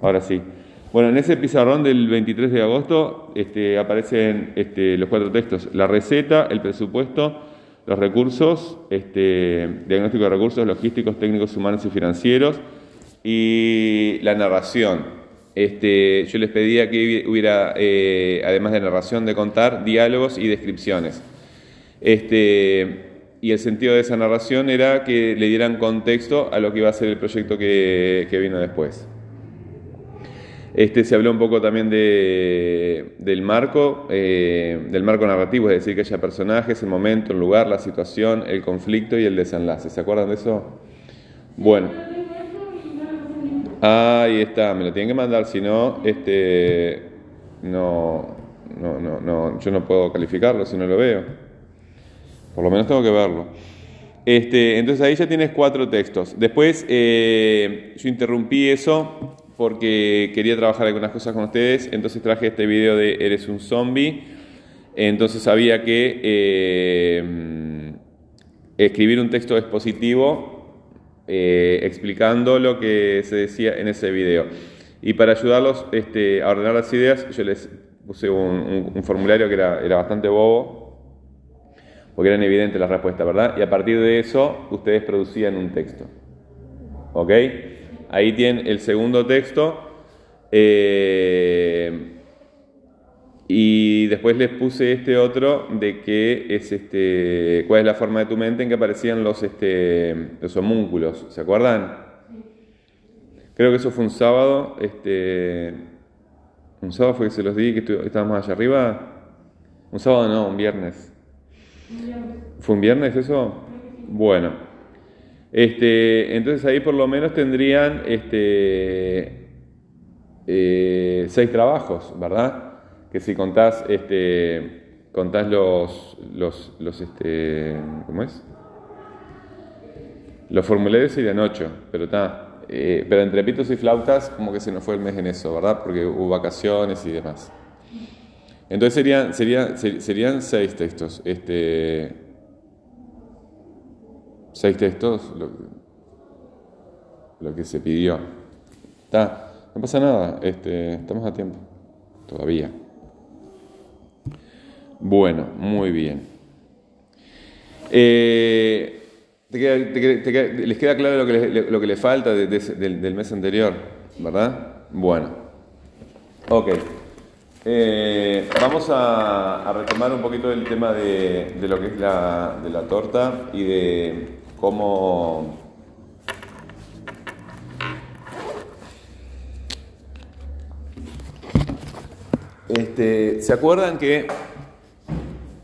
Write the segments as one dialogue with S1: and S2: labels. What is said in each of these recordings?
S1: Ahora sí. Bueno, en ese pizarrón del 23 de agosto este, aparecen este, los cuatro textos. La receta, el presupuesto, los recursos, este, diagnóstico de recursos logísticos, técnicos, humanos y financieros, y la narración. Este, yo les pedía que hubiera, eh, además de narración, de contar, diálogos y descripciones. Este, y el sentido de esa narración era que le dieran contexto a lo que iba a ser el proyecto que, que vino después. Este, se habló un poco también de, del marco, eh, del marco narrativo, es decir, que haya personajes, el momento, el lugar, la situación, el conflicto y el desenlace. ¿Se acuerdan de eso? Bueno. Ahí está, me lo tienen que mandar, si no, este, no, no, no, no, yo no puedo calificarlo si no lo veo. Por lo menos tengo que verlo. Este, entonces ahí ya tienes cuatro textos. Después eh, yo interrumpí eso porque quería trabajar algunas cosas con ustedes, entonces traje este video de Eres un zombie. Entonces sabía que eh, escribir un texto expositivo eh, explicando lo que se decía en ese video. Y para ayudarlos este, a ordenar las ideas, yo les puse un, formulario que era, era, bastante bobo, porque eran evidentes las respuestas, ¿verdad? Y a partir de eso, ustedes producían un texto. ¿Ok? Ahí tienen el segundo texto. Eh, y después les puse este otro de que es este. ¿Cuál es la forma de tu mente? En que aparecían los, este, los homúnculos. ¿Se acuerdan? Creo que eso fue un sábado. Este, un sábado fue que se los di que estábamos allá arriba. Un sábado no, un viernes. ¿Fue un viernes eso? Bueno. Este, entonces ahí por lo menos tendrían este, eh, seis trabajos, ¿verdad? Que si contás, este, contás los, los, ¿cómo es? Los formularios serían ocho, pero está. Eh, pero entre pitos y flautas, como que se nos fue el mes en eso, ¿verdad? Porque hubo vacaciones y demás. Entonces serían, seis textos. Seis textos, lo, que se pidió. Está, no pasa nada, este, estamos a tiempo, todavía. Bueno, muy bien. Eh, ¿Les queda claro lo que les, lo que falta del, mes anterior? ¿Verdad? Bueno. Ok. Eh, vamos a, retomar un poquito el tema de, lo que es la, de la torta y de cómo este, ¿Se acuerdan que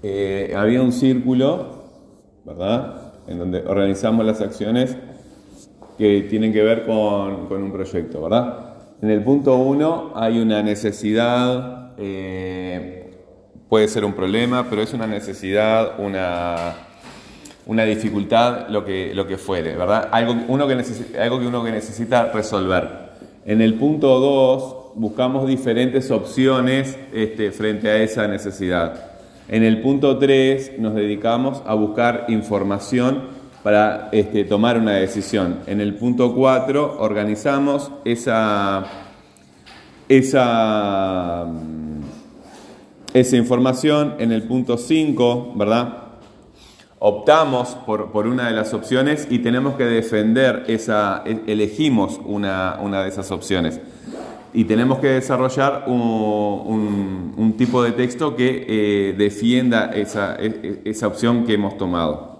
S1: eh, había un círculo, ¿verdad? En donde organizamos las acciones que tienen que ver con, un proyecto, ¿verdad? En el punto 1 hay una necesidad, eh, puede ser un problema, pero es una necesidad, una una dificultad, lo que, lo que fuere, ¿verdad? Algo, uno que algo que uno que necesita resolver. En el punto 2 buscamos diferentes opciones este, frente a esa necesidad. En el punto 3 nos dedicamos a buscar información para este, tomar una decisión. En el punto 4 organizamos esa, esa, esa información. En el punto 5, ¿verdad? Optamos por, una de las opciones y tenemos que defender esa, elegimos una, de esas opciones. Y tenemos que desarrollar un, tipo de texto que eh, defienda esa, e, e, esa, opción que hemos tomado.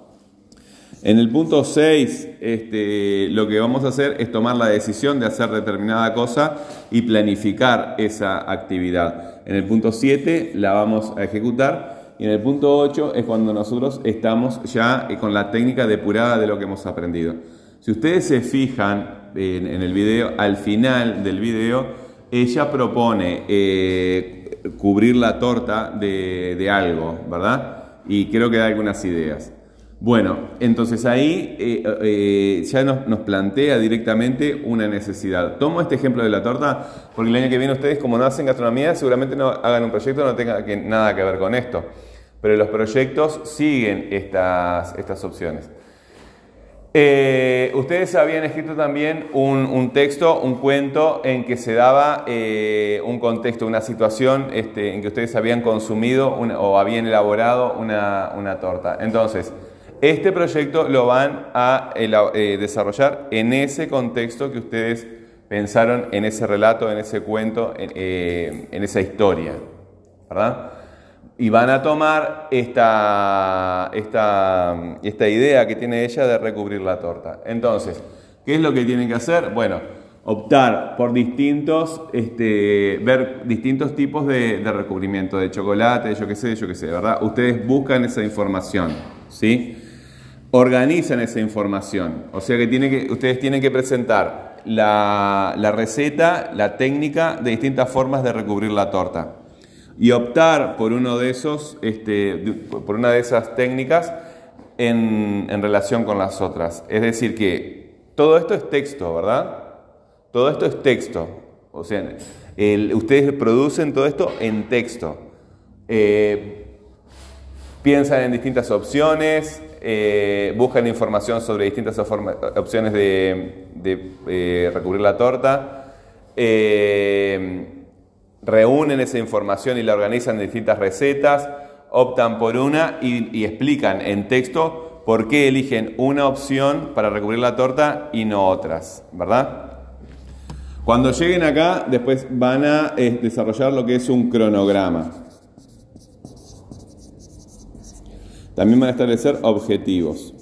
S1: En el punto 6, este, lo que vamos a hacer es tomar la decisión de hacer determinada cosa y planificar esa actividad. En el punto 7, la vamos a ejecutar y en el punto 8 es cuando nosotros estamos ya eh, con la técnica depurada de lo que hemos aprendido. Si ustedes se fijan en, el video, al final del video, ella propone eh, cubrir la torta de, algo, ¿verdad? Y creo que da algunas ideas. Bueno, entonces ahí eh, ya nos, plantea directamente una necesidad. Tomo este ejemplo de la torta porque el año que viene ustedes, como no hacen gastronomía, seguramente no hagan un proyecto no tenga nada que ver con esto pero los proyectos siguen estas, estas opciones. Eh, ustedes habían escrito también un, texto, un cuento en que se daba eh, un contexto, una situación este, en que ustedes habían consumido o habían elaborado una, torta. Entonces, este proyecto lo van a eh, desarrollar en ese contexto que ustedes pensaron en ese relato, en ese cuento, en, en esa historia. ¿Verdad? Y van a tomar esta, esta, esta, idea que tiene ella de recubrir la torta. Entonces, ¿qué es lo que tienen que hacer? Bueno, optar por distintos, este, ver distintos tipos de, recubrimiento, de chocolate, de yo qué sé, yo qué sé, ¿verdad? Ustedes buscan esa información, ¿sí? Organizan esa información, o sea que, que ustedes tienen que presentar la, la receta, la técnica de distintas formas de recubrir la torta y optar por uno de esos, este, por una de esas técnicas en, relación con las otras. Es decir, que todo esto es texto, ¿verdad? Todo esto es texto. O sea, ustedes producen todo esto en texto. Eh, piensan en distintas opciones, eh, buscan información sobre distintas opciones de, eh, recubrir la torta reúnen esa información y la organizan en distintas recetas, optan por una y, explican en texto por qué eligen una opción para recubrir la torta y no otras, ¿verdad? Cuando lleguen acá, después van a eh, desarrollar lo que es un cronograma. También van a establecer objetivos.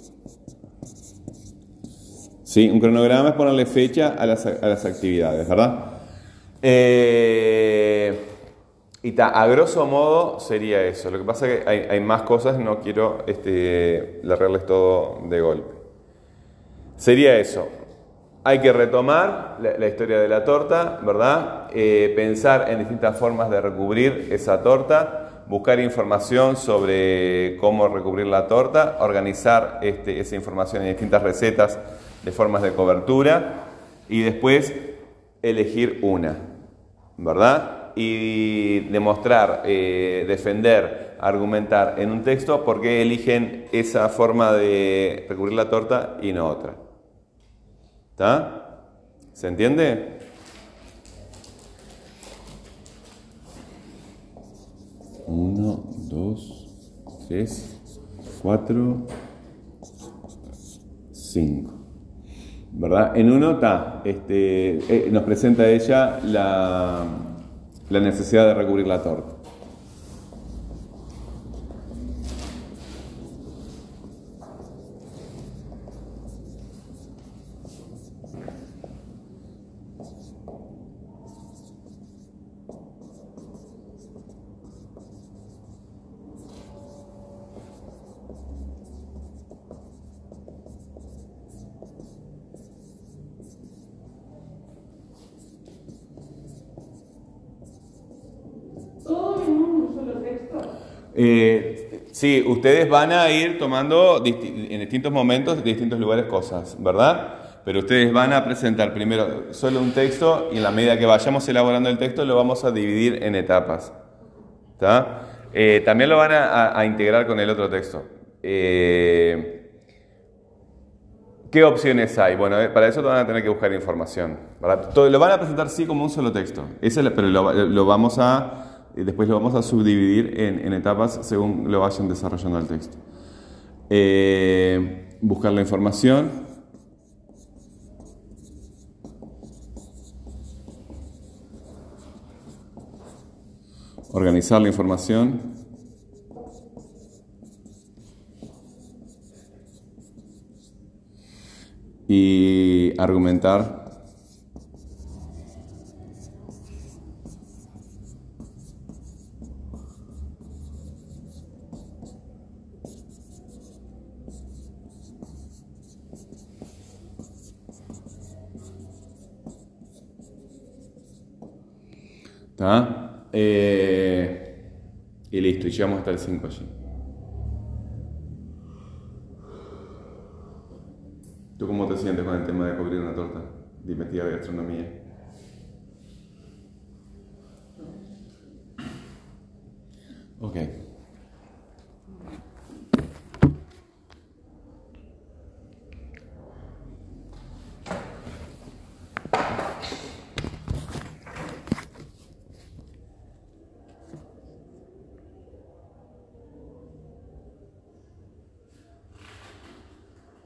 S1: ¿Sí? Un cronograma es ponerle fecha a las, a las actividades, ¿verdad? Eh, y a grosso modo sería eso. Lo que pasa es que hay, más cosas, no quiero este, largarles todo de golpe. Sería eso. Hay que retomar la, historia de la torta, ¿verdad? Eh, pensar en distintas formas de recubrir esa torta, buscar información sobre cómo recubrir la torta, organizar este, esa información en distintas recetas de formas de cobertura y después elegir una. ¿Verdad? Y demostrar, eh, defender, argumentar en un texto por qué eligen esa forma de recubrir la torta y no otra. ¿Está? ¿Se entiende? Uno, dos, tres, cuatro, cinco. ¿Verdad? En uno está, este, eh, nos presenta ella la, la necesidad de recubrir la torta. Eh, sí, ustedes van a ir tomando en distintos momentos, en distintos lugares cosas, ¿verdad? Pero ustedes van a presentar primero solo un texto y en la medida que vayamos elaborando el texto lo vamos a dividir en etapas. Eh, también lo van a, integrar con el otro texto. Eh, ¿Qué opciones hay? Bueno, para eso van a tener que buscar información. lo van a presentar sí como un solo texto, pero lo vamos a y después lo vamos a subdividir en, etapas según lo vayan desarrollando el texto. Eh, buscar la información. Organizar la información. Y argumentar Eh, y listo, y llegamos hasta el 5 allí. ¿Tú cómo te sientes con el tema de cubrir una torta? Dime, tía de gastronomía.